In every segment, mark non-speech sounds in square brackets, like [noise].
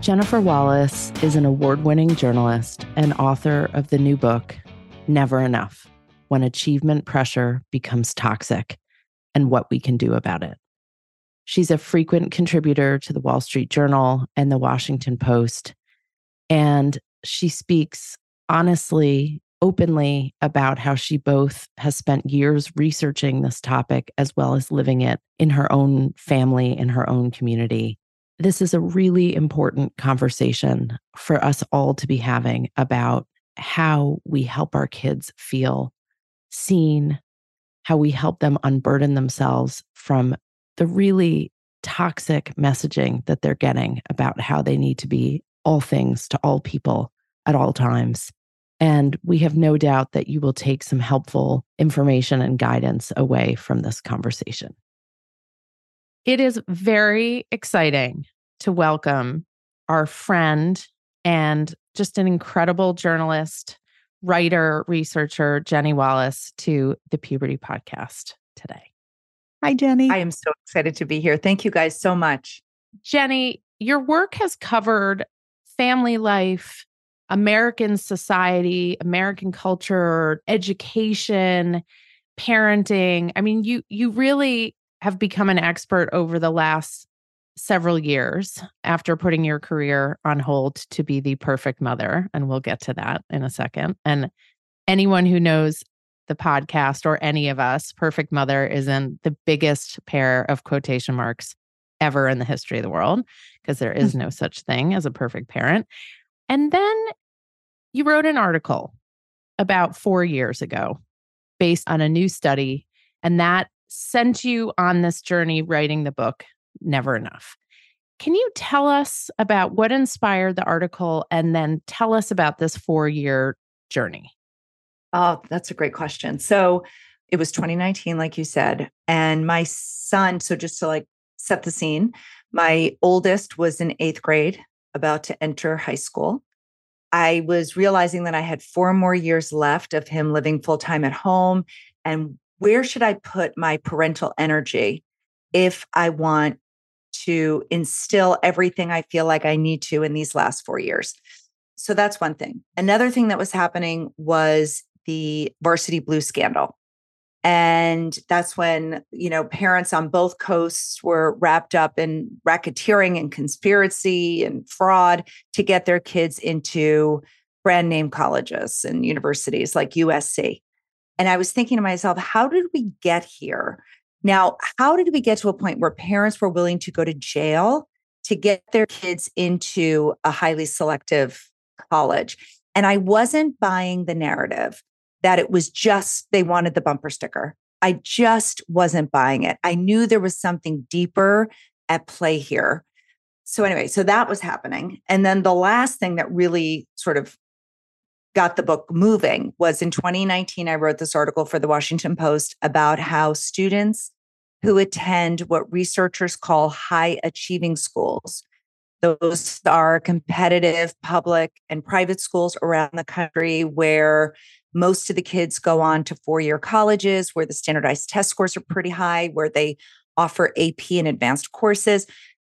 Jennifer Wallace is an award winning journalist and author of the new book, Never Enough When Achievement Pressure Becomes Toxic and What We Can Do About It. She's a frequent contributor to the Wall Street Journal and the Washington Post. And she speaks honestly, openly about how she both has spent years researching this topic as well as living it in her own family, in her own community this is a really important conversation for us all to be having about how we help our kids feel seen, how we help them unburden themselves from the really toxic messaging that they're getting about how they need to be all things to all people at all times. And we have no doubt that you will take some helpful information and guidance away from this conversation. It is very exciting to welcome our friend and just an incredible journalist, writer, researcher, Jenny Wallace, to the Puberty Podcast today. Hi, Jenny. I am so excited to be here. Thank you guys so much. Jenny, your work has covered family life, American society, American culture, education, parenting. I mean, you you really have become an expert over the last several years after putting your career on hold to be the perfect mother. And we'll get to that in a second. And anyone who knows the podcast or any of us, Perfect Mother isn't the biggest pair of quotation marks ever in the history of the world because there hmm. is no such thing as a perfect parent. And then you wrote an article about four years ago based on a new study, and that sent you on this journey writing the book never enough. Can you tell us about what inspired the article and then tell us about this four year journey? Oh, that's a great question. So it was 2019, like you said. And my son, so just to like set the scene, my oldest was in eighth grade, about to enter high school. I was realizing that I had four more years left of him living full time at home. And where should I put my parental energy if I want to instill everything I feel like I need to in these last four years. So that's one thing. Another thing that was happening was the varsity blue scandal. And that's when, you know, parents on both coasts were wrapped up in racketeering and conspiracy and fraud to get their kids into brand name colleges and universities like USC. And I was thinking to myself, how did we get here? Now, how did we get to a point where parents were willing to go to jail to get their kids into a highly selective college? And I wasn't buying the narrative that it was just they wanted the bumper sticker. I just wasn't buying it. I knew there was something deeper at play here. So, anyway, so that was happening. And then the last thing that really sort of got the book moving was in 2019, I wrote this article for the Washington Post about how students who attend what researchers call high achieving schools, those are competitive public and private schools around the country where most of the kids go on to four year colleges where the standardized test scores are pretty high, where they offer AP and advanced courses.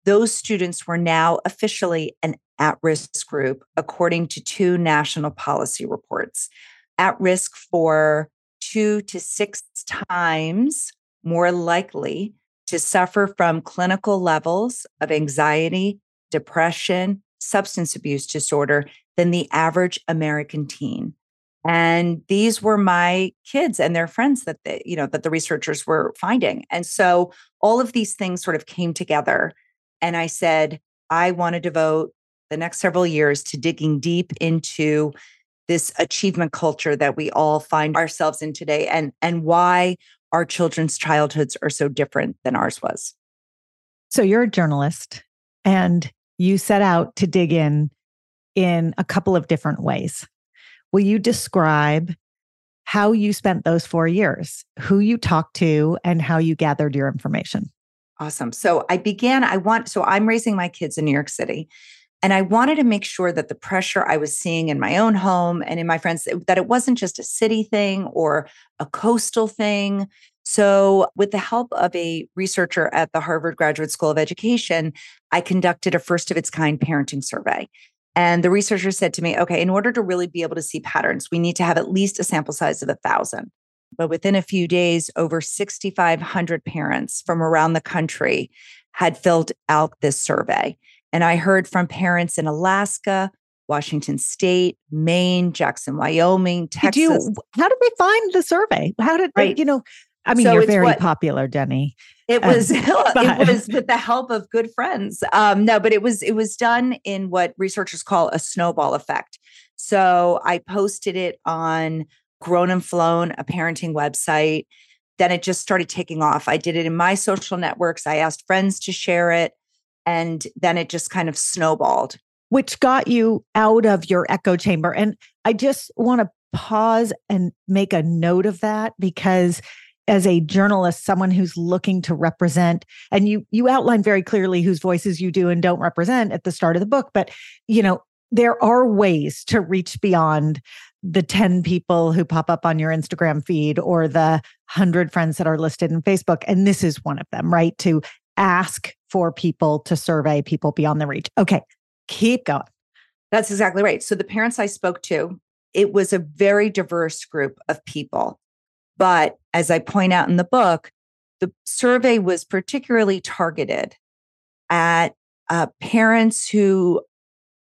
Those students were now officially an at risk group, according to two national policy reports. At risk for two to six times more likely to suffer from clinical levels of anxiety, depression, substance abuse disorder than the average American teen. And these were my kids and their friends that they, you know, that the researchers were finding. And so all of these things sort of came together. And I said, I want to devote the next several years to digging deep into this achievement culture that we all find ourselves in today and and why our children's childhoods are so different than ours was. So you're a journalist and you set out to dig in in a couple of different ways. Will you describe how you spent those 4 years, who you talked to and how you gathered your information? Awesome. So I began I want so I'm raising my kids in New York City and I wanted to make sure that the pressure I was seeing in my own home and in my friends, that it wasn't just a city thing or a coastal thing. So, with the help of a researcher at the Harvard Graduate School of Education, I conducted a first of its kind parenting survey. And the researcher said to me, okay, in order to really be able to see patterns, we need to have at least a sample size of a thousand. But within a few days, over 6,500 parents from around the country had filled out this survey. And I heard from parents in Alaska, Washington State, Maine, Jackson, Wyoming, Texas. Did you, how did they find the survey? How did right. they, you know? I mean, so you're very what, popular, Denny. It was um, [laughs] it [laughs] was with the help of good friends. Um, no, but it was it was done in what researchers call a snowball effect. So I posted it on Grown and Flown, a parenting website. Then it just started taking off. I did it in my social networks. I asked friends to share it. And then it just kind of snowballed. Which got you out of your echo chamber. And I just want to pause and make a note of that because as a journalist someone who's looking to represent and you you outline very clearly whose voices you do and don't represent at the start of the book but you know there are ways to reach beyond the 10 people who pop up on your Instagram feed or the 100 friends that are listed in Facebook and this is one of them right to ask for people to survey people beyond the reach. Okay, keep going. That's exactly right. So the parents I spoke to, it was a very diverse group of people. But as I point out in the book, the survey was particularly targeted at uh, parents who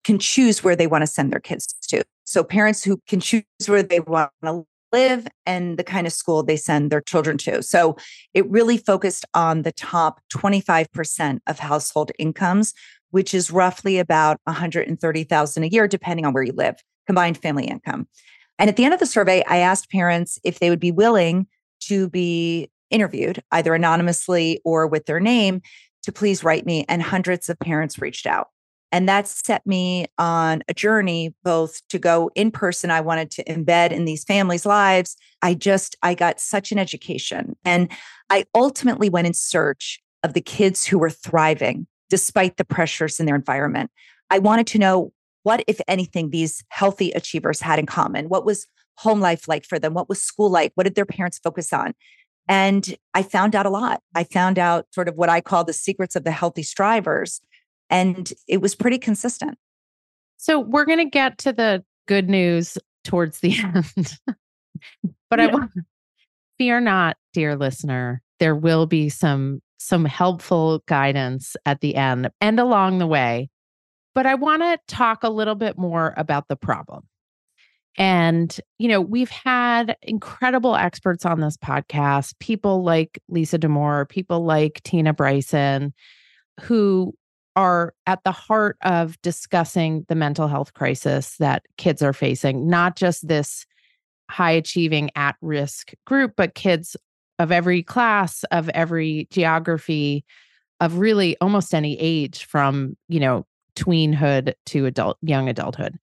can choose where they want to send their kids to. So parents who can choose where they want to live and the kind of school they send their children to. So it really focused on the top 25% of household incomes, which is roughly about 130,000 a year depending on where you live, combined family income. And at the end of the survey, I asked parents if they would be willing to be interviewed either anonymously or with their name to please write me and hundreds of parents reached out. And that set me on a journey both to go in person. I wanted to embed in these families' lives. I just, I got such an education. And I ultimately went in search of the kids who were thriving despite the pressures in their environment. I wanted to know what, if anything, these healthy achievers had in common. What was home life like for them? What was school like? What did their parents focus on? And I found out a lot. I found out sort of what I call the secrets of the healthy strivers and it was pretty consistent. So we're going to get to the good news towards the [laughs] end. but yeah. I want Fear not, dear listener. There will be some some helpful guidance at the end and along the way. But I want to talk a little bit more about the problem. And, you know, we've had incredible experts on this podcast, people like Lisa Damour, people like Tina Bryson, who are at the heart of discussing the mental health crisis that kids are facing, not just this high achieving at risk group, but kids of every class, of every geography, of really almost any age from, you know, tweenhood to adult young adulthood.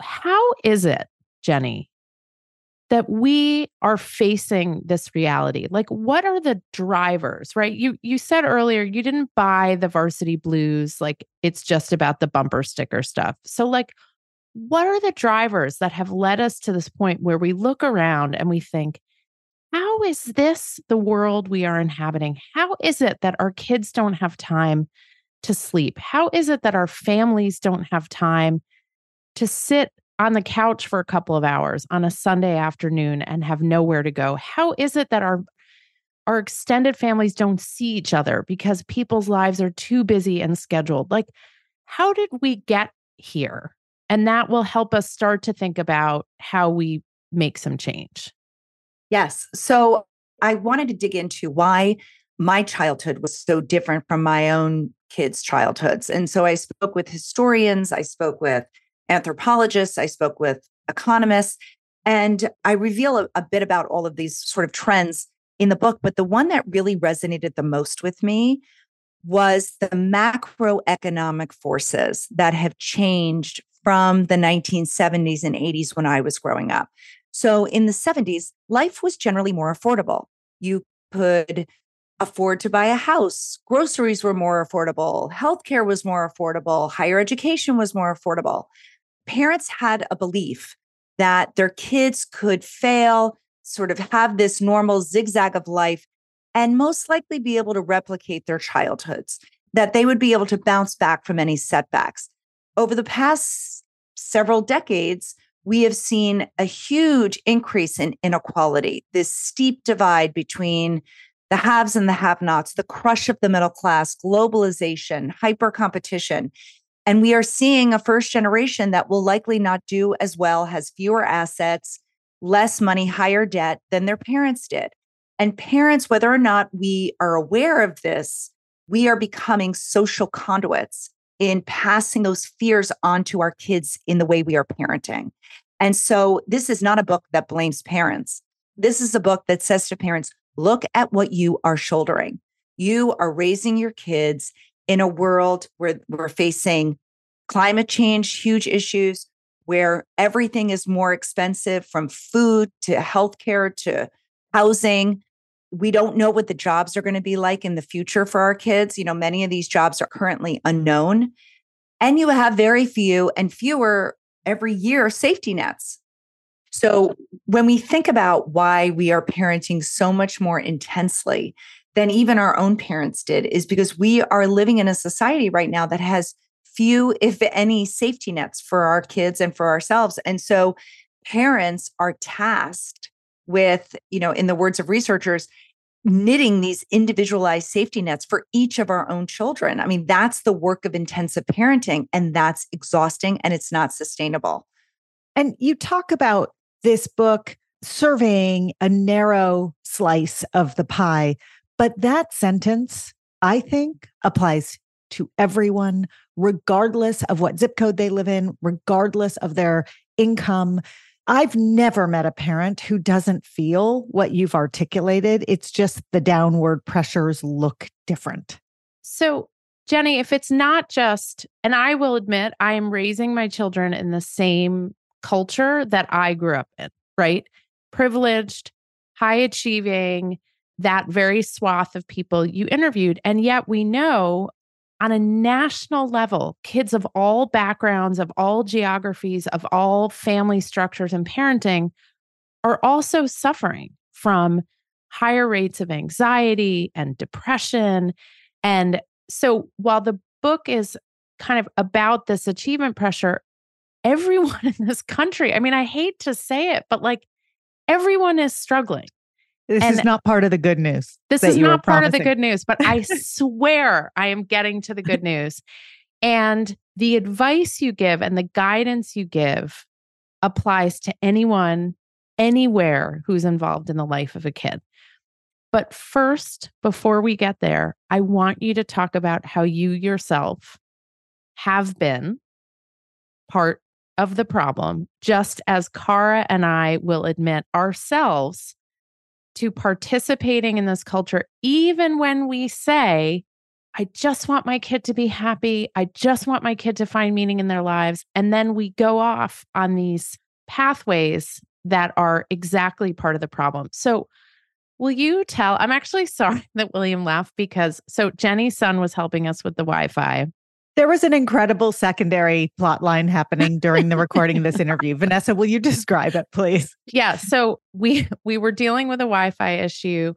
How is it, Jenny, that we are facing this reality? Like what are the drivers, right? You you said earlier you didn't buy the varsity blues like it's just about the bumper sticker stuff. So like what are the drivers that have led us to this point where we look around and we think how is this the world we are inhabiting? How is it that our kids don't have time to sleep? How is it that our families don't have time to sit on the couch for a couple of hours on a Sunday afternoon and have nowhere to go? How is it that our our extended families don't see each other because people's lives are too busy and scheduled? Like how did we get here? And that will help us start to think about how we make some change. Yes. So I wanted to dig into why my childhood was so different from my own kids' childhoods. And so I spoke with historians, I spoke with anthropologists, I spoke with economists, and I reveal a, a, bit about all of these sort of trends in the book. But the one that really resonated the most with me was the macroeconomic forces that have changed from the 1970s and 80s when I was growing up. So in the 70s, life was generally more affordable. You could afford to buy a house, groceries were more affordable, healthcare was more affordable, higher education was more affordable parents had a belief that their kids could fail, sort of have this normal zigzag of life, and most likely be able to replicate their childhoods, that they would be able to bounce back from any setbacks. Over the past several decades, we have seen a huge increase in inequality, this steep divide between the haves and the have nots, the crush of the middle class, globalization, hyper competition. And we are seeing a first generation that will likely not do as well, has fewer assets, less money, higher debt than their parents did. And parents, whether or not we are aware of this, we are becoming social conduits in passing those fears on to our kids in the way we are parenting. And so this is not a book that blames parents. This is a book that says to parents, look at what you are shouldering. You are raising your kids in a world where we're facing climate change, huge issues, where everything is more expensive from food to healthcare to housing. We don't know what the jobs are going to be like in the future for our kids. You know, many of these jobs are currently unknown. And you have very few and fewer every year safety nets. So when we think about why we are parenting so much more intensely than even our own parents did is because we are living in a society right now that has few, if any, safety nets for our kids and for ourselves. And so parents are tasked with, you know, in the words of researchers, knitting these individualized safety nets for each of our own children. I mean, that's the work of intensive parenting, and that's exhausting and it's not sustainable. And you talk about this book surveying a narrow slice of the pie but that sentence, I think, applies to everyone, regardless of what zip code they live in, regardless of their income. I've never met a parent who doesn't feel what you've articulated. It's just the downward pressures look different. So, Jenny, if it's not just, and I will admit, I am raising my children in the same culture that I grew up in, right? Privileged, high achieving, that very swath of people you interviewed. And yet we know on a national level, kids of all backgrounds, of all geographies, of all family structures and parenting are also suffering from higher rates of anxiety and depression. And so while the book is kind of about this achievement pressure, everyone [laughs] in this country, I mean, I hate to say it, but like everyone is struggling. This And- is not part of the good news. This is not part of the good news, but I [laughs] swear I am getting to the good news. And the advice you give and the guidance you give applies to anyone, anywhere who's involved in the life of a kid. But first, before we get there, I want you to talk about how you yourself have been part of the problem, just as Cara and I will admit ourselves to participating in this culture, even when we say, I just want my kid to be happy. I just want my kid to find meaning in their lives. And then we go off on these pathways that are exactly part of the problem. So, will you tell? I'm actually [laughs] sorry that William laughed because so Jenny's son was helping us with the Wi Fi. There was an incredible secondary plot line happening during the recording of this [laughs] interview. Vanessa, will you describe it, please? yeah so we we were dealing with a wi-fi issue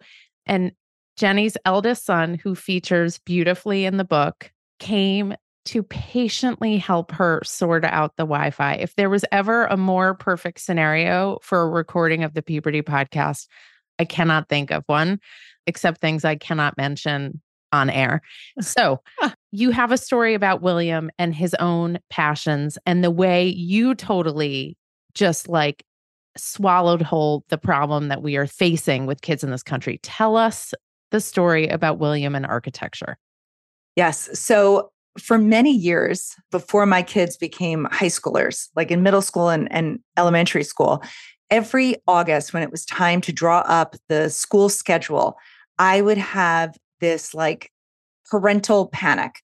and jenny's eldest son who features beautifully in the book came to patiently help her sort out the wi-fi if there was ever a more perfect scenario for a recording of the puberty podcast i cannot think of one except things i cannot mention on air so [laughs] you have a story about william and his own passions and the way you totally just like swallowed whole the problem that we are facing with kids in this country. Tell us the story about William and architecture. Yes. So for many years before my kids became high schoolers, like in middle school and, and elementary school, every August when it was time to draw up the school schedule, I would have this like parental panic.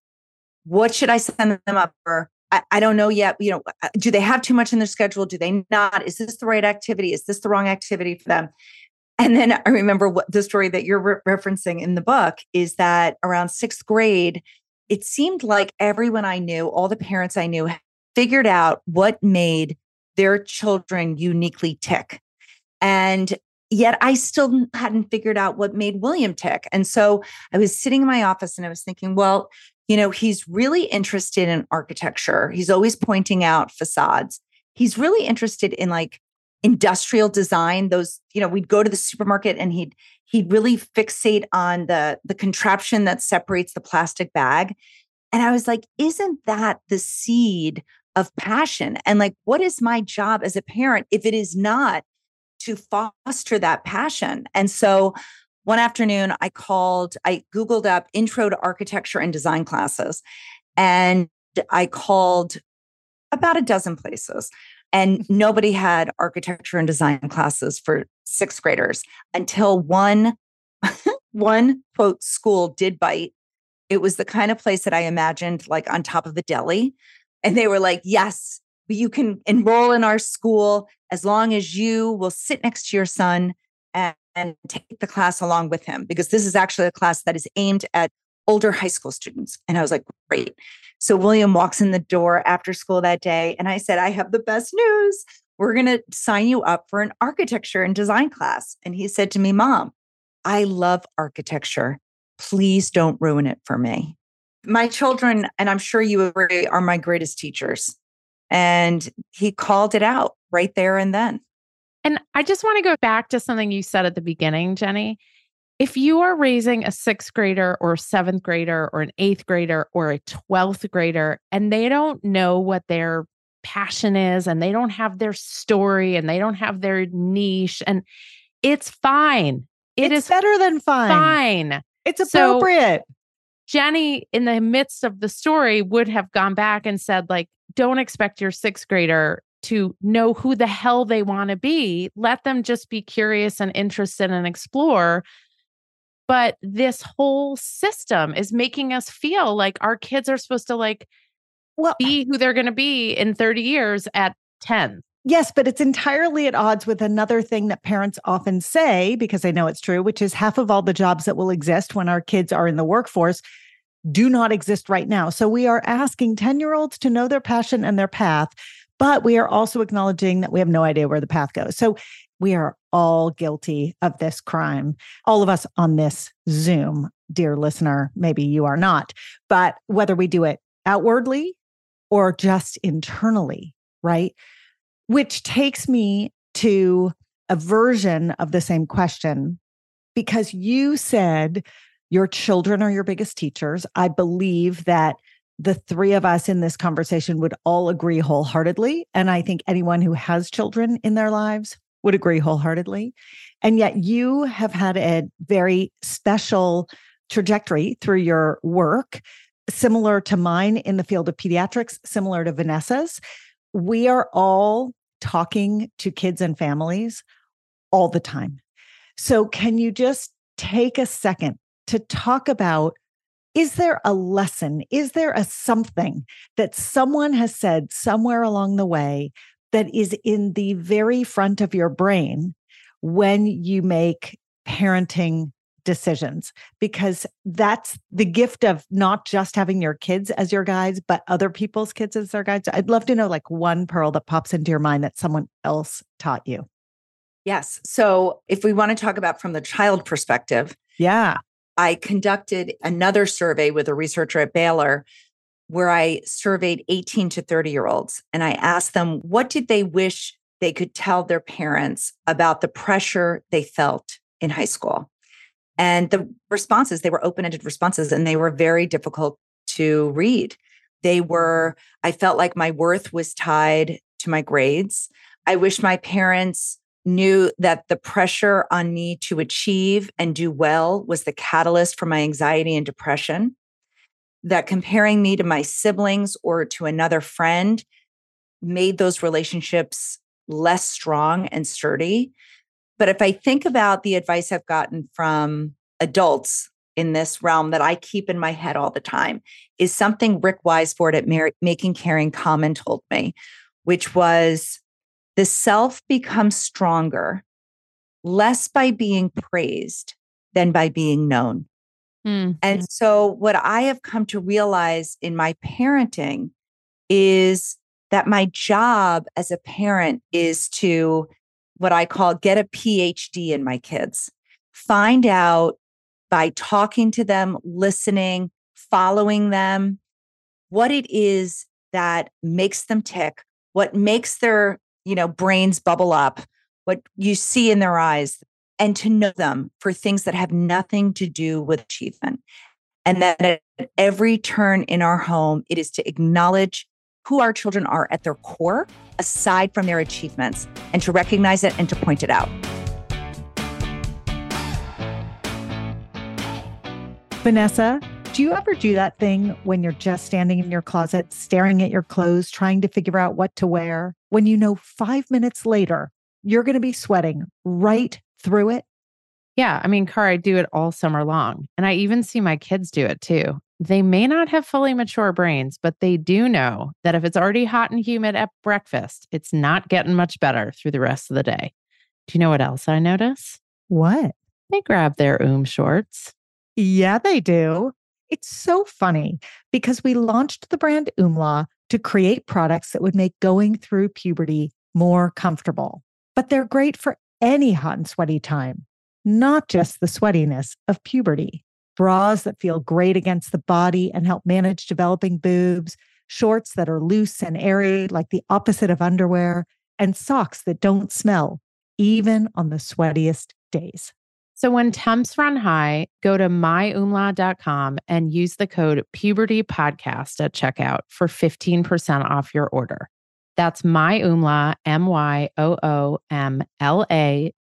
What should I send them up for? I, I don't know yet. You know, uh, do they have too much in their schedule? Do they not? Is this the right activity? Is this the wrong activity for them? And then I remember what the story that you're re- referencing in the book is that around sixth grade, it seemed like everyone I knew, all the parents I knew, figured out what made their children uniquely tick. And yet I still hadn't figured out what made William tick. And so I was sitting in my office and I was thinking, well, you know, he's really interested in architecture. He's always pointing out facades. He's really interested in like industrial design those you know we'd go to the supermarket and he'd he'd really fixate on the the contraption that separates the plastic bag and i was like isn't that the seed of passion and like what is my job as a parent if it is not to foster that passion. And so one afternoon i called i googled up intro to architecture and design classes and i called about a dozen places and mm-hmm. nobody had architecture and design classes for sixth graders until one [laughs] one quote school did bite. It was the kind of place that i imagined like on top of a deli and they were like yes you can enroll in our school as long as you will sit next to your son and, and take the class along with him because this is actually a class that is aimed at older high school students and i was like great so William walks in the door after school that day, and I said, I have the best news. We're going to sign you up for an architecture and design class. And he said to me, Mom, I love architecture. Please don't ruin it for me. My children, and I'm sure you agree, are my greatest teachers. And he called it out right there and then. And I just want to go back to something you said at the beginning, Jenny. If you are raising a sixth grader or a seventh grader or an eighth grader or a 12th grader and they don't know what their passion is and they don't have their story and they don't have their niche, and it's fine. It it's is better than fine. fine. It's So- appropriate. Jenny, in the midst of the story, would have gone back and said, like, don't expect your sixth grader to know who the hell they want to be. Let them just be curious and interested and explore. But this whole system is making us feel like our kids are supposed to like well, be who they're going to be in 30 years at 10. Yes, but it's entirely at odds with another thing that parents often say, because I know it's true, which is half of all the jobs that will exist when our kids are in the workforce do not exist right now. So we are asking 10 year olds to know their passion and their path, but we are also acknowledging that we have no idea where the path goes. So we are all guilty of this crime. All of us on this Zoom, dear listener, maybe you are not, but whether we do it outwardly or just internally, right? Which takes me to a version of the same question because you said your children are your biggest teachers. I believe that the three of us in this conversation would all agree wholeheartedly. And I think anyone who has children in their lives would agree wholeheartedly. And yet you have had a very special trajectory through your work, similar to mine in the field of pediatrics, similar to Vanessa's. We are all talking to kids and families all the time. So, can you just take a second to talk about is there a lesson? Is there a something that someone has said somewhere along the way that is in the very front of your brain when you make parenting decisions because that's the gift of not just having your kids as your guides but other people's kids as their guides. I'd love to know like one pearl that pops into your mind that someone else taught you. Yes. So if we want to talk about from the child perspective yeah. I conducted another survey with a researcher at baylor where i surveyed 18 to 30 year olds and i asked them what did they wish they could tell their parents about the pressure they felt in high school. And the responses, they were open ended responses and they were very difficult to read. They were, I felt like my worth was tied to my grades. I wish my parents knew that the pressure on me to achieve and do well was the catalyst for my anxiety and depression. That comparing me to my siblings or to another friend made those relationships less strong and sturdy. But if I think about the advice I've gotten from adults in this realm that I keep in my head all the time, is something Rick Weissbourd at Mar- Making Caring Common told me, which was the self becomes stronger less by being praised than by being known. Mm-hmm. And so, what I have come to realize in my parenting is that my job as a parent is to what I call get a PhD in my kids. Find out by talking to them, listening, following them, what it is that makes them tick, what makes their, you know, brains bubble up, what you see in their eyes, and to know them for things that have nothing to do with achievement. And that at every turn in our home, it is to acknowledge who our children are at their core, aside from their achievements, and to recognize it and to point it out. Vanessa, do you ever do that thing when you're just standing in your closet, staring at your clothes, trying to figure out what to wear, when you know five minutes later you're going to be sweating right through it? Yeah. I mean, Car, I do it all summer long. And I even see my kids do it too. They may not have fully mature brains, but they do know that if it's already hot and humid at breakfast, it's not getting much better through the rest of the day. Do you know what else I notice? What? They grab their Oom shorts. Yeah, they do. It's so funny because we launched the brand Oomla to create products that would make going through puberty more comfortable. But they're great for any hot and sweaty time, not just the sweatiness of puberty bras that feel great against the body and help manage developing boobs, shorts that are loose and airy, like the opposite of underwear, and socks that don't smell, even on the sweatiest days. So when temps run high, go to myoomla.com and use the code pubertypodcast at checkout for 15% off your order. That's myoomla, M-Y-O-O-M-L-A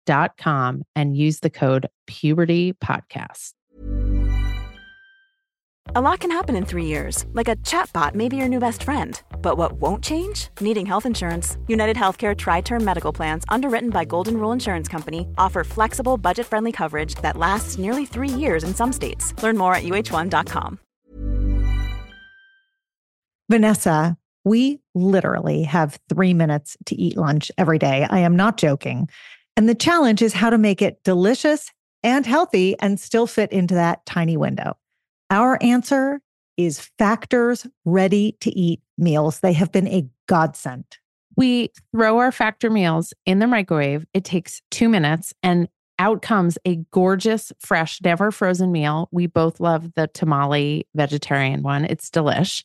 dot com and use the code pubertypodcast. A lot can happen in three years, like a chatbot may be your new best friend. But what won't change? Needing health insurance. United Healthcare Tri Term Medical Plans, underwritten by Golden Rule Insurance Company, offer flexible, budget friendly coverage that lasts nearly three years in some states. Learn more at uh1.com. Vanessa, we literally have three minutes to eat lunch every day. I am not joking. And the challenge is how to make it delicious and healthy and still fit into that tiny window. Our answer is Factor's ready to eat meals. They have been a godsend. We throw our Factor meals in the microwave. It takes two minutes and out comes a gorgeous, fresh, never frozen meal. We both love the tamale vegetarian one. It's delish.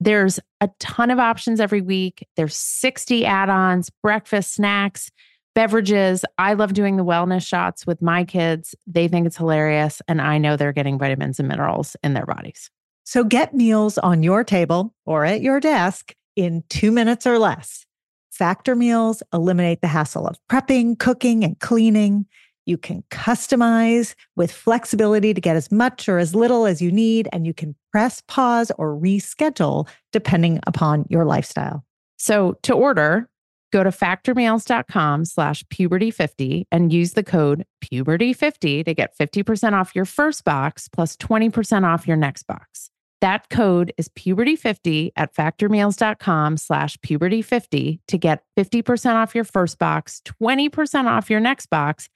There's a ton of options every week. There's 60 add ons, breakfast, snacks. Beverages. I love doing the wellness shots with my kids. They think it's hilarious. And I know they're getting vitamins and minerals in their bodies. So get meals on your table or at your desk in two minutes or less. Factor meals eliminate the hassle of prepping, cooking, and cleaning. You can customize with flexibility to get as much or as little as you need, and you can press pause or reschedule depending upon your lifestyle. So to order, go to factormeals.com slash puberty50 and use the code puberty50 to get 50% off your first box plus 20% off your next box. That code is puberty50 at factormeals.com slash puberty50 to get 50% off your first box, 20% off your next box.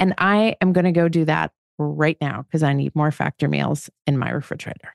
And I am going to go do that right now because I need more factor meals in my refrigerator.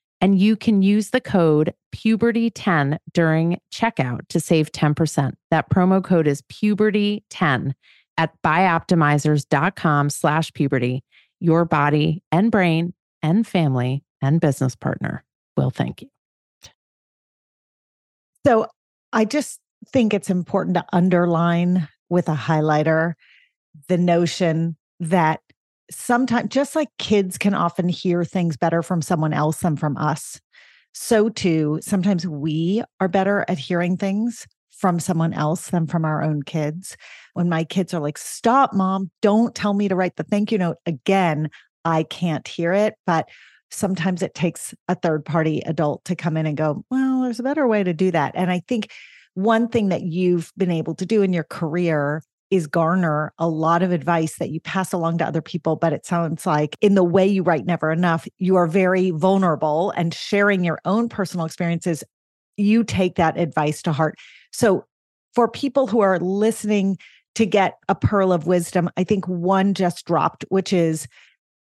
and you can use the code puberty10 during checkout to save 10%. That promo code is puberty10 at bioptimizers.com slash puberty. Your body and brain and family and business partner will thank you. So I just think it's important to underline with a highlighter the notion that sometimes just like kids can often hear things better from someone else than from us so too sometimes we are better at hearing things from someone else than from our own kids. When my kids are like stop mom don't tell me to write the thank you note again i can't hear it but sometimes it takes a third party adult to come in and go well there's a better way to do that. And i think one thing that you've been able to do in your career is garner a lot of advice that you pass along to other people. But it sounds like in the way you write Never Enough, you are very vulnerable and sharing your own personal experiences. You take that advice to heart. So, for people who are listening to get a pearl of wisdom, I think one just dropped, which is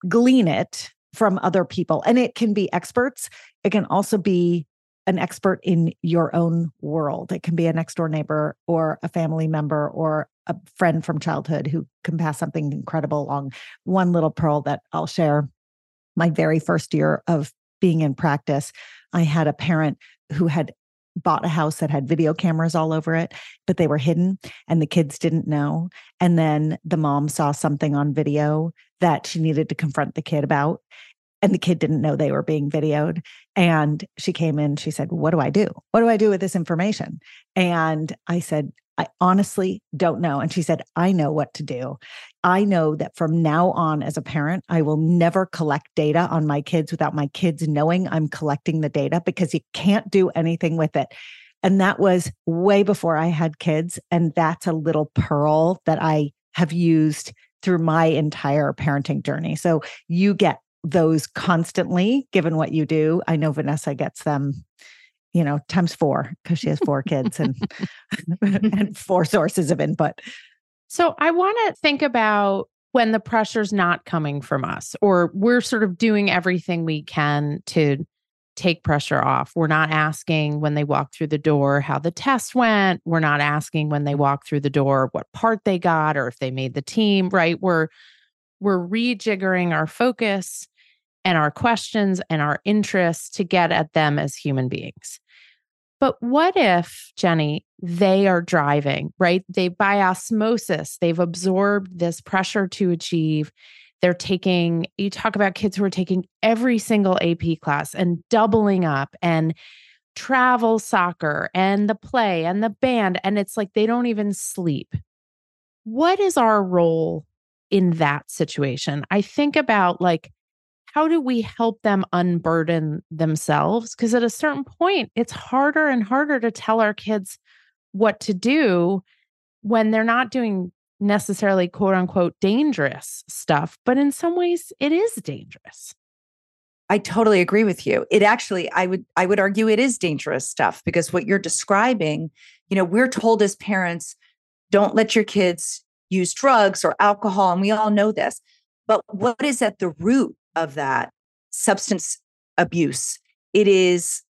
glean it from other people. And it can be experts, it can also be an expert in your own world. It can be a next door neighbor or a family member or a friend from childhood who can pass something incredible along. One little pearl that I'll share my very first year of being in practice, I had a parent who had bought a house that had video cameras all over it, but they were hidden and the kids didn't know. And then the mom saw something on video that she needed to confront the kid about. And the kid didn't know they were being videoed. And she came in, she said, What do I do? What do I do with this information? And I said, I honestly don't know. And she said, I know what to do. I know that from now on, as a parent, I will never collect data on my kids without my kids knowing I'm collecting the data because you can't do anything with it. And that was way before I had kids. And that's a little pearl that I have used through my entire parenting journey. So you get those constantly, given what you do. I know Vanessa gets them you know, times four because she has four kids and [laughs] [laughs] and four sources of input. So I want to think about when the pressure's not coming from us or we're sort of doing everything we can to take pressure off. We're not asking when they walk through the door how the test went. We're not asking when they walk through the door what part they got or if they made the team, right? We're we're rejiggering our focus and our questions and our interests to get at them as human beings. But what if, Jenny, they are driving, right? They by osmosis, they've absorbed this pressure to achieve. They're taking, you talk about kids who are taking every single AP class and doubling up and travel soccer and the play and the band. And it's like they don't even sleep. What is our role in that situation? I think about like, how do we help them unburden themselves? Because at a certain point, it's harder and harder to tell our kids what to do when they're not doing necessarily quote unquote dangerous stuff, but in some ways it is dangerous. I totally agree with you. It actually I would I would argue it is dangerous stuff because what you're describing, you know, we're told as parents don't let your kids use drugs or alcohol and we all know this. But what is at the root of that substance abuse? It is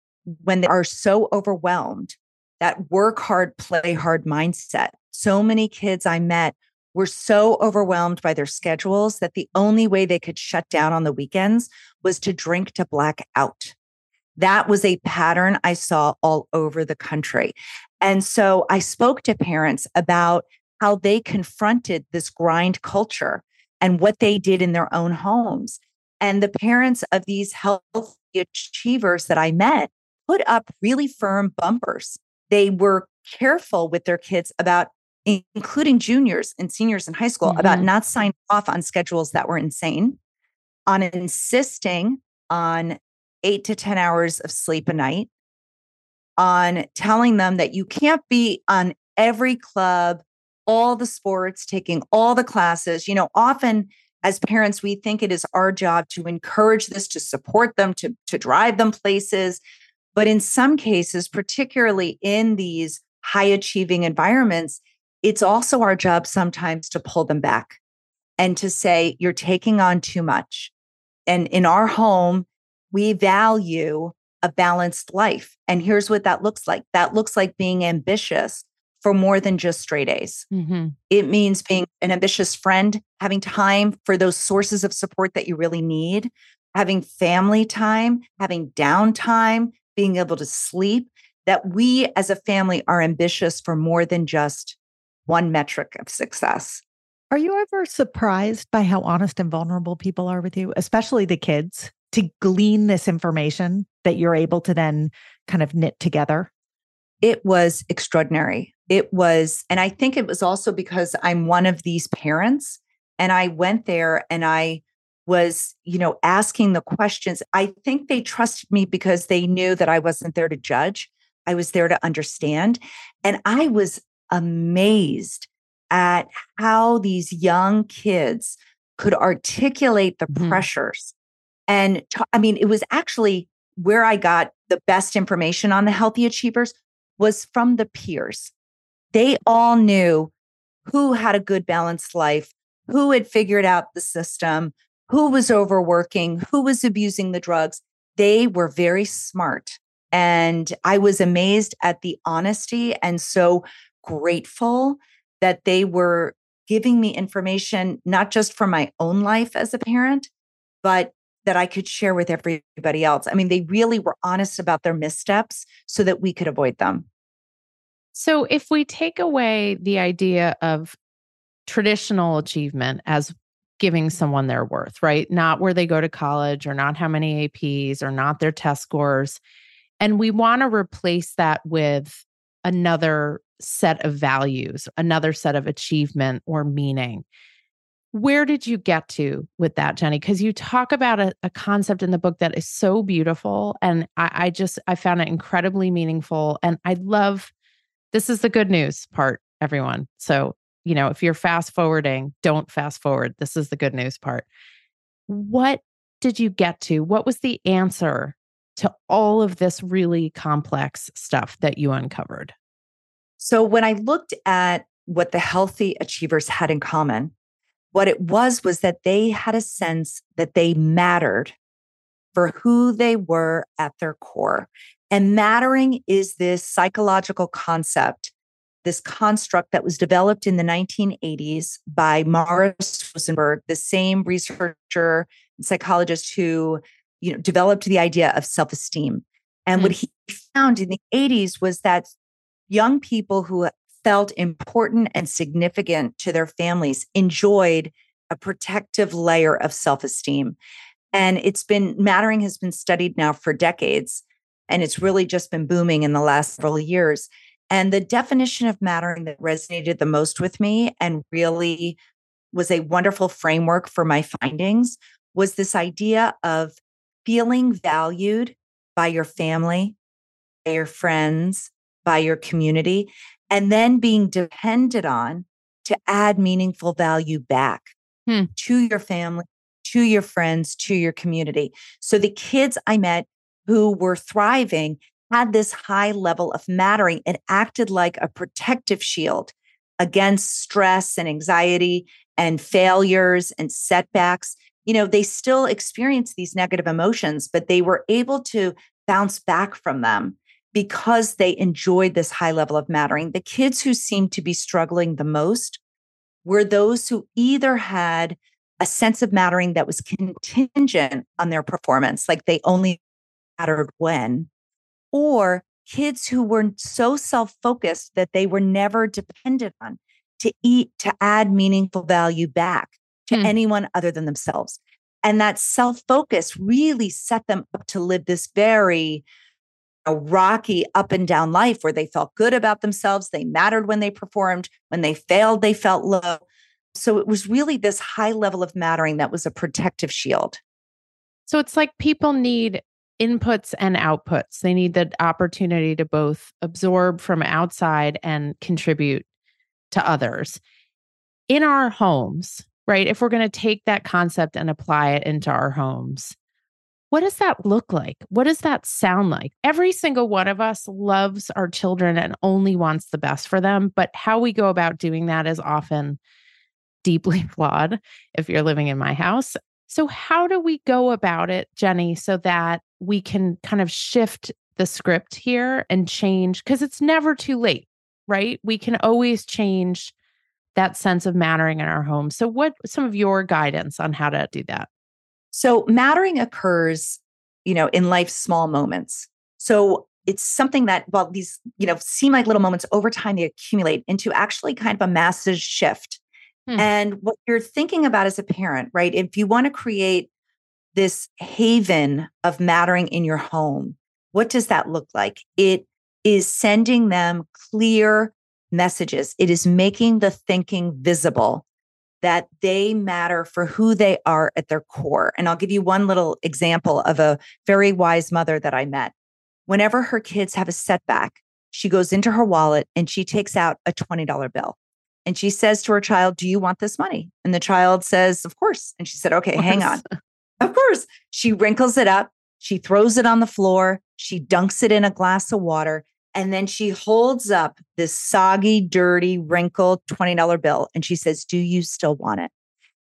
when they are so overwhelmed that work hard, play hard mindset. So many kids I met were so overwhelmed by their schedules that the only way they could shut down on the weekends was to drink to black out. That was a pattern I saw all over the country. And so I spoke to parents about how they confronted this grind culture and what they did in their own homes. And the parents of these healthy achievers that I met put up really firm bumpers. They were careful with their kids about including juniors and seniors in high school mm-hmm. about not signing off on schedules that were insane, on insisting on 8 to 10 hours of sleep a night, on telling them that you can't be on every club, all the sports, taking all the classes. You know, often as parents, we think it is our job to encourage this, to support them, to, to drive them places. But in some cases, particularly in these high achieving environments, it's also our job sometimes to pull them back and to say, you're taking on too much. And in our home, we value a balanced life. And here's what that looks like that looks like being ambitious for more than just straight A's. Mm-hmm. It means being an ambitious friend, having time for those sources of support that you really need, having family time, having downtime, being able to sleep, that we as a family are ambitious for more than just one metric of success. Are you ever surprised by how honest and vulnerable people are with you, especially the kids, to glean this information that you're able to then kind of knit together? It was extraordinary. It was, and I think it was also because I'm one of these parents and I went there and I was, you know, asking the questions. I think they trusted me because they knew that I wasn't there to judge. I was there to understand. And I was amazed at how these young kids could articulate the mm-hmm. pressures. And t- I mean, it was actually where I got the best information on the healthy achievers was from the peers. They all knew who had a good balanced life, who had figured out the system, who was overworking, who was abusing the drugs. They were very smart. And I was amazed at the honesty and so grateful that they were giving me information, not just for my own life as a parent, but that I could share with everybody else. I mean, they really were honest about their missteps so that we could avoid them. So, if we take away the idea of traditional achievement as giving someone their worth, right? Not where they go to college or not how many APs or not their test scores. And we want to replace that with another set of values, another set of achievement or meaning. Where did you get to with that, Jenny? Because you talk about a, a, concept in the book that is so beautiful. And I, I just, I found it incredibly meaningful. And I love this is the good news part, everyone. So you know, if you're fast forwarding, don't fast forward. This is the good news part. What did you get to? What was the answer to all of this really complex stuff that you uncovered? So, when I looked at what the healthy achievers had in common, what it was was that they had a sense that they mattered for who they were at their core. And mattering is this psychological concept this construct that was developed in the 1980s by Morris Rosenberg, the same researcher and psychologist who you know, developed the idea of self-esteem. And mm. what he found in the 80s was that young people who felt important and significant to their families enjoyed a protective layer of self-esteem. And it's been mattering has been studied now for decades. And it's really just been booming in the last several years. And the definition of mattering that resonated the most with me and really was a wonderful framework for my findings was this idea of feeling valued by your family, by your friends, by your community, and then being depended on to add meaningful value back hmm. to your family, to your friends, to your community. So the kids I met who were thriving had this high level of mattering. It acted like a protective shield against stress and anxiety and failures and setbacks. You know, they still experience these negative emotions, but they were able to bounce back from them because they enjoyed this high level of mattering. The kids who seemed to be struggling the most were those who either had a sense of mattering that was contingent on their performance, like they only mattered when, or kids who were so self focused that they were never dependent on to eat, to add meaningful value back to hmm. anyone other than themselves. And that self focus really set them up to live this very a rocky up and down life where they felt good about themselves. They mattered when they performed. When they failed, they felt low. So it was really this high level of mattering that was a protective shield. So it's like people need inputs and outputs. They need the opportunity to both absorb from outside and contribute to others. In our homes, right? If we're going to take that concept and apply it into our homes, what does that look like? What does that sound like? Every single one of us loves our children and only wants the best for them, but how we go about doing that is often deeply [laughs] flawed if you're living in my house. So, how do we go about it, Jenny, so that we can kind of shift the script here and change? Because it's never too late, right? We can always change that sense of mattering in our home. So, what some of your guidance on how to do that? So, mattering occurs, you know, in life's small moments. So, it's something that, well, these, you know, seem like little moments over time, they accumulate into actually kind of a massive shift Hmm. And what you're thinking about as a parent, right? If you want to create this haven of mattering in your home, what does that look like? It is sending them clear messages. It is making the thinking visible that they matter for who they are at their core. And I'll give you one little example of a very wise mother that I met. Whenever her kids have a setback, she goes into her wallet and she takes out a $20 bill. And she says to her child, Do you want this money? And the child says, Of course. And she said, Okay, hang on. Of course. She wrinkles it up. She throws it on the floor. She dunks it in a glass of water. And then she holds up this soggy, dirty, wrinkled $20 bill. And she says, Do you still want it?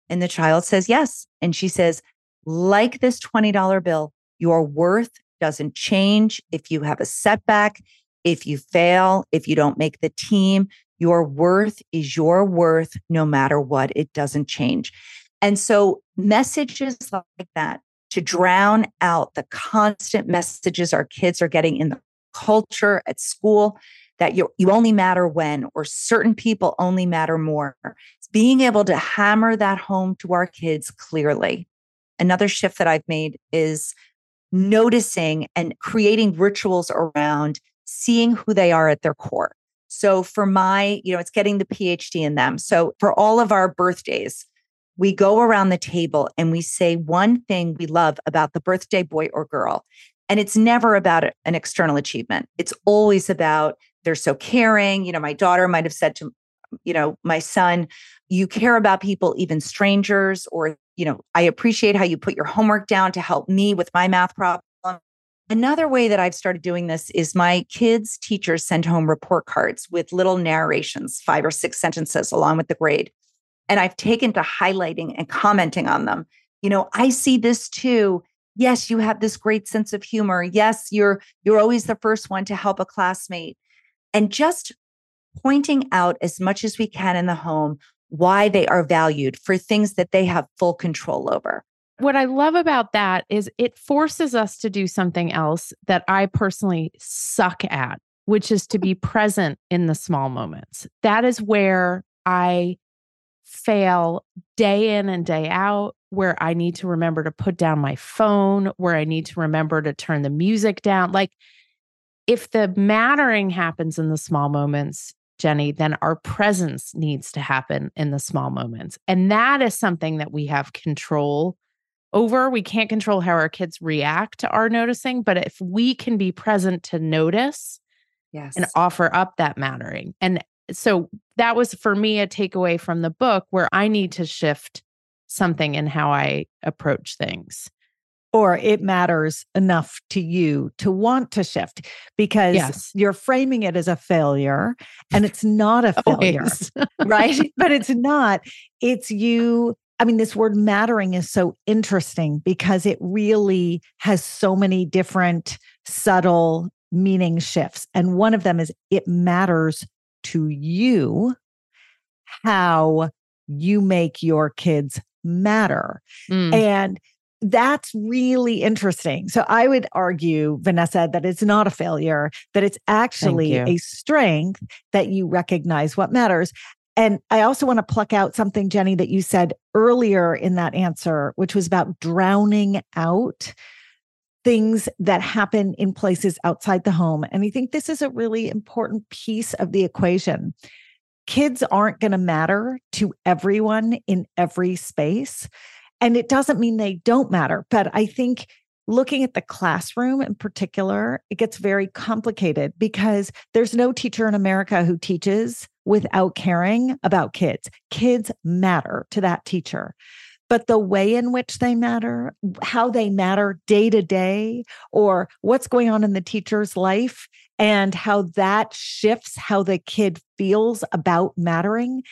And the child says, Yes. And she says, Like this $20 bill, your worth doesn't change if you have a setback, if you fail, if you don't make the team. Your worth is your worth no matter what. It doesn't change. And so, messages like that to drown out the constant messages our kids are getting in the culture at school that you, you only matter when, or certain people only matter more. It's being able to hammer that home to our kids clearly. Another shift that I've made is noticing and creating rituals around seeing who they are at their core. So for my, you know, it's getting the PhD in them. So for all of our birthdays, we go around the table and we say one thing we love about the birthday boy or girl. And it's never about an external achievement. It's always about they're so caring. You know, my daughter might have said to, you know, my son, you care about people, even strangers, or, you know, I appreciate how you put your homework down to help me with my math problem. Another way that I've started doing this is my kids' teachers send home report cards with little narrations, five or six sentences along with the grade. And I've taken to highlighting and commenting on them. You know, I see this too. Yes, you have this great sense of humor. Yes, you're you're always the first one to help a classmate. And just pointing out as much as we can in the home why they are valued for things that they have full control over. what I love about that is it forces us to do something else that I personally suck at, which is to be present in the small moments. That is where I fail day in and day out, where I need to remember to put down my phone, where I need to remember to turn the music down. Like, if the mattering happens in the small moments, Jenny, then our presence needs to happen in the small moments. And that is something that we have control over. We can't control how our kids react to our noticing, but if we can be present to notice yes. and offer up that mattering. And so that was for me a takeaway from the book where I need to shift something in how I approach things or it matters enough to you to want to shift because yes. you're framing it as a failure and it's not a [laughs] failure, right? But it's not. It's you. I mean, this word mattering is so interesting because it really has so many different subtle meaning shifts. And one of them is it matters to you how you make your kids matter. Mm. And that's really interesting. So I would argue, Vanessa, that it's not a failure, that it's actually a strength that you recognize what matters. And I also want to pluck out something, Jenny, that you said earlier in that answer, which was about drowning out things that happen in places outside the home. And I think this is a really important piece of the equation. Kids aren't going to matter to everyone in every space. And it doesn't mean they don't matter, but I think looking at the classroom in particular, it gets very complicated because there's no teacher in America who teaches without caring about kids. Kids matter to that teacher. But the way in which they matter, how they matter day to day, or what's going on in the teacher's life, and how that shifts how the kid feels about mattering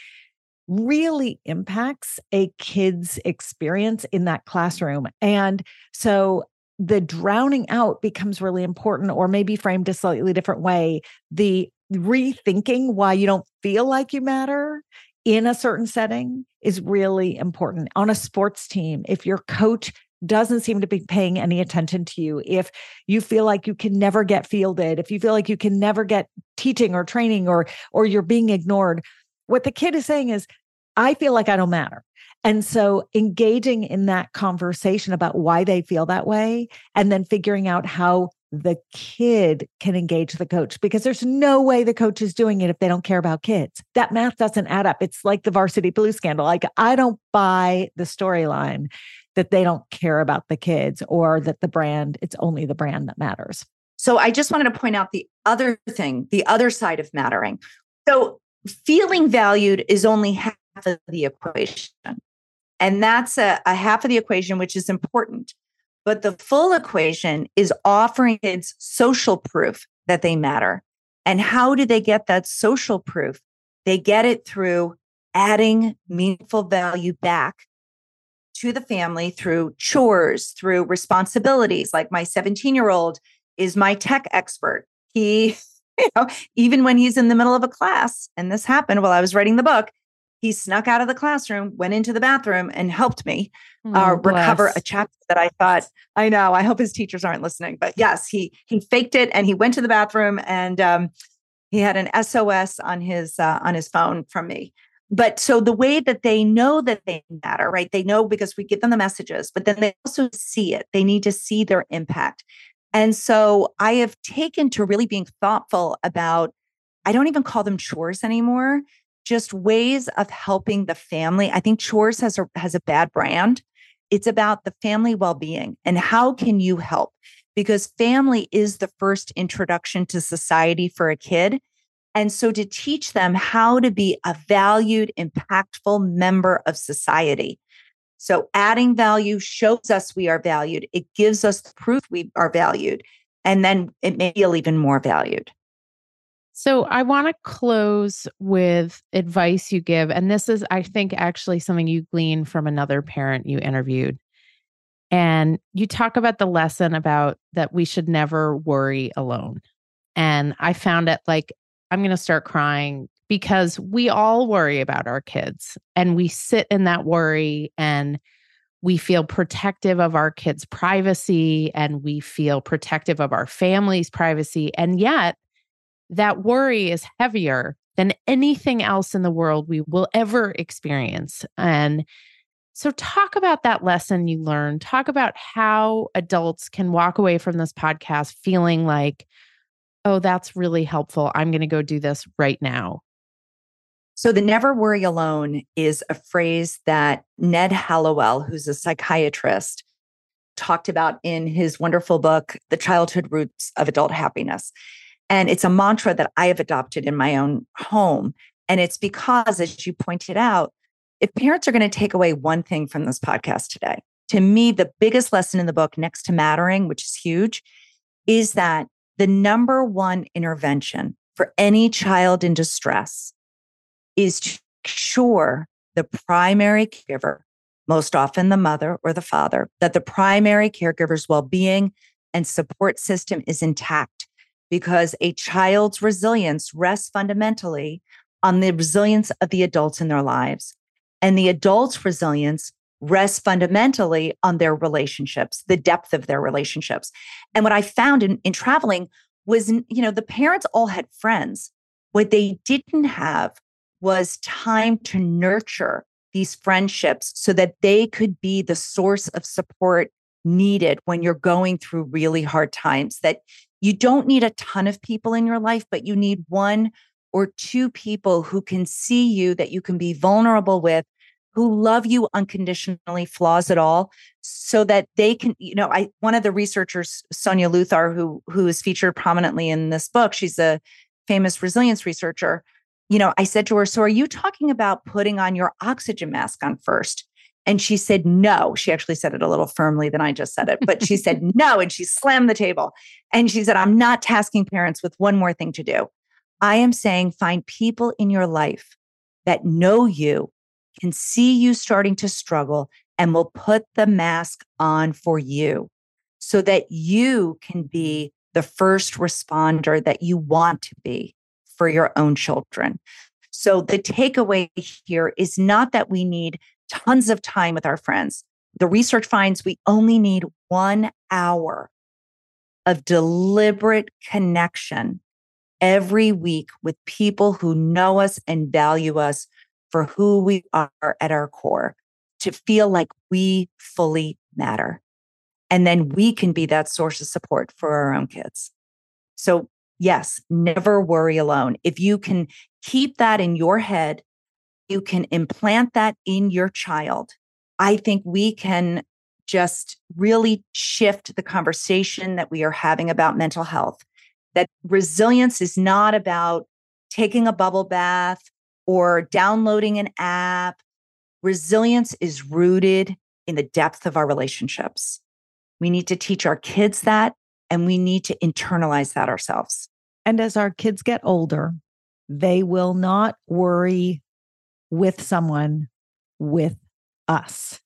really impacts a kid's experience in that classroom. And so the drowning out becomes really important, or maybe framed a slightly different way. The rethinking why you don't feel like you matter in a certain setting is really important. On a sports team, if your coach doesn't seem to be paying any attention to you, if you feel like you can never get fielded, if you feel like you can never get teaching or training or or you're being ignored, what the kid is saying is, I feel like I don't matter. And so engaging in that conversation about why they feel that way and then figuring out how the kid can engage the coach because there's no way the coach is doing it if they don't care about kids. That math doesn't add up. It's like the varsity blue scandal. Like I don't buy the storyline that they don't care about the kids or that the brand, it's only the brand that matters. So I just wanted to point out the other thing, the other side of mattering. So feeling valued is only half of the equation. And that's a, a half of the equation, which is important. But the full equation is offering kids social proof that they matter. And how do they get that social proof? They get it through adding meaningful value back to the family through chores, through responsibilities. Like my 17 year old is my tech expert. He [laughs] you know, even when he's in the middle of a class, and this happened while I was writing the book, he snuck out of the classroom, went into the bathroom, and helped me uh, oh, recover a chapter that I thought. I know. I hope his teachers aren't listening, but yes, he he faked it and he went to the bathroom and um, he had an SOS on his uh, on his phone from me. But so the way that they know that they matter, right? They know because we give them the messages, but then they also see it. They need to see their impact. And so I have taken to really being thoughtful about, I don't even call them chores anymore, just ways of helping the family. I think chores has a, has a bad brand. It's about the family well-being and how can you help? Because family is the first introduction to society for a kid. And so to teach them how to be a valued, impactful member of society. So adding value shows us we are valued. It gives us proof we are valued. And then it may feel even more valued. So I want to close with advice you give. And this is, I think, actually something you gleaned from another parent you interviewed. And you talk about the lesson about that we should never worry alone. And I found it like, I'm going to start crying because we all worry about our kids and we sit in that worry and we feel protective of our kids' privacy and we feel protective of our family's privacy. And yet, that worry is heavier than anything else in the world we will ever experience. And so, talk about that lesson you learned. Talk about how adults can walk away from this podcast feeling like, oh, that's really helpful. I'm going to go do this right now. So, the never worry alone is a phrase that Ned Hallowell, who's a psychiatrist, talked about in his wonderful book, The Childhood Roots of Adult Happiness. And it's a mantra that I have adopted in my own home. And it's because, as you pointed out, if parents are going to take away one thing from this podcast today, to me, the biggest lesson in the book, next to mattering, which is huge, is that the number one intervention for any child in distress is to ensure the primary caregiver, most often the mother or the father, that the primary caregiver's well being and support system is intact because a child's resilience rests fundamentally on the resilience of the adults in their lives. And the adults' resilience rests fundamentally on their relationships, the depth of their relationships. And what I found in, in traveling was, you know, the parents all had friends. What they didn't have was time to nurture these friendships so that they could be the source of support needed when you're going through really hard times. That you don't need a ton of people in your life, but you need one or two people who can see you, that you can be vulnerable with, who love you unconditionally, flaws at all, so that they can, you know, I one of the researchers, Suniya Luthar, who who is featured prominently in this book, she's a famous resilience researcher you know, I said to her, So are you talking about putting on your oxygen mask on first? And she said, No. She actually said it a little firmly than I just said it, but she [laughs] said, No. And she slammed the table. And she said, I'm not tasking parents with one more thing to do. I am saying find people in your life that know you, can see you starting to struggle, and will put the mask on for you so that you can be the first responder that you want to be for your own children. So the takeaway here is not that we need tons of time with our friends. The research finds we only need one hour of deliberate connection every week with people who know us and value us for who we are at our core to feel like we fully matter. And then we can be that source of support for our own kids. So Yes, never worry alone. If you can keep that in your head, you can implant that in your child. I think we can just really shift the conversation that we are having about mental health. That resilience is not about taking a bubble bath or downloading an app. Resilience is rooted in the depth of our relationships. We need to teach our kids that and we need to internalize that ourselves. And as our kids get older, they will not worry with someone with us.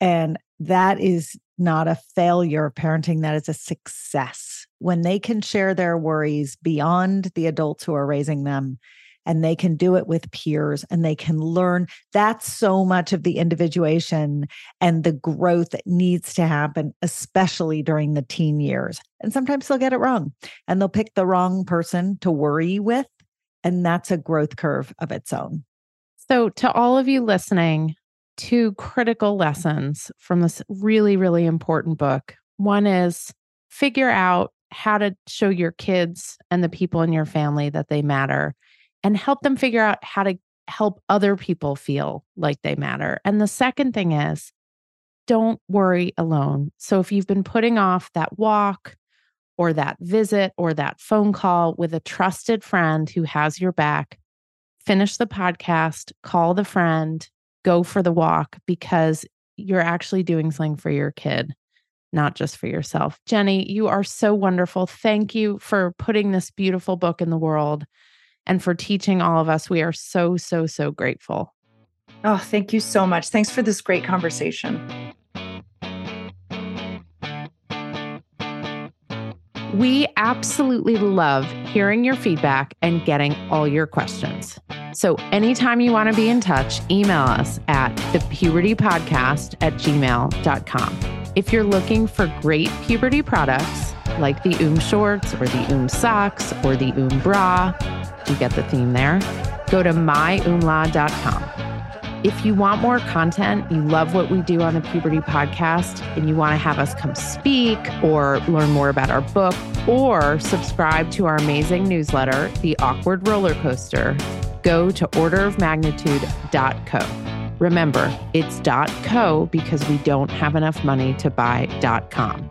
And that is not a failure of parenting, that is a success. When they can share their worries beyond the adults who are raising them and they can do it with peers and they can learn. That's so much of the individuation and the growth that needs to happen, especially during the teen years. And sometimes they'll get it wrong and they'll pick the wrong person to worry with. And that's a growth curve of its own. So, to all of you listening, two critical lessons from this really, really important book. One is figure out how to show your kids and the people in your family that they matter and help them figure out how to help other people feel like they matter. And the second thing is don't worry alone. So if you've been putting off that walk or that visit or that phone call with a trusted friend who has your back, finish the podcast, call the friend, go for the walk because you're actually doing something for your kid, not just for yourself. Jenny, you are so wonderful. Thank you for putting this beautiful book in the world and for teaching all of us. We are so, so, so grateful. Oh, thank you so much. Thanks for this great conversation. We absolutely love hearing your feedback and getting all your questions. So anytime you want to be in touch, email us at thepubertypodcast at gmail.com. If you're looking for great puberty products like the Oom shorts or the Oom socks or the Oom bra, you get the theme there? Go to myoomla.com. If you want more content, you love what we do on the Puberty Podcast, and you want to have us come speak or learn more about our book or subscribe to our amazing newsletter, The Awkward Roller Coaster, go to orderofmagnitude.co. Remember, it's .co because we don't have enough money to buy .com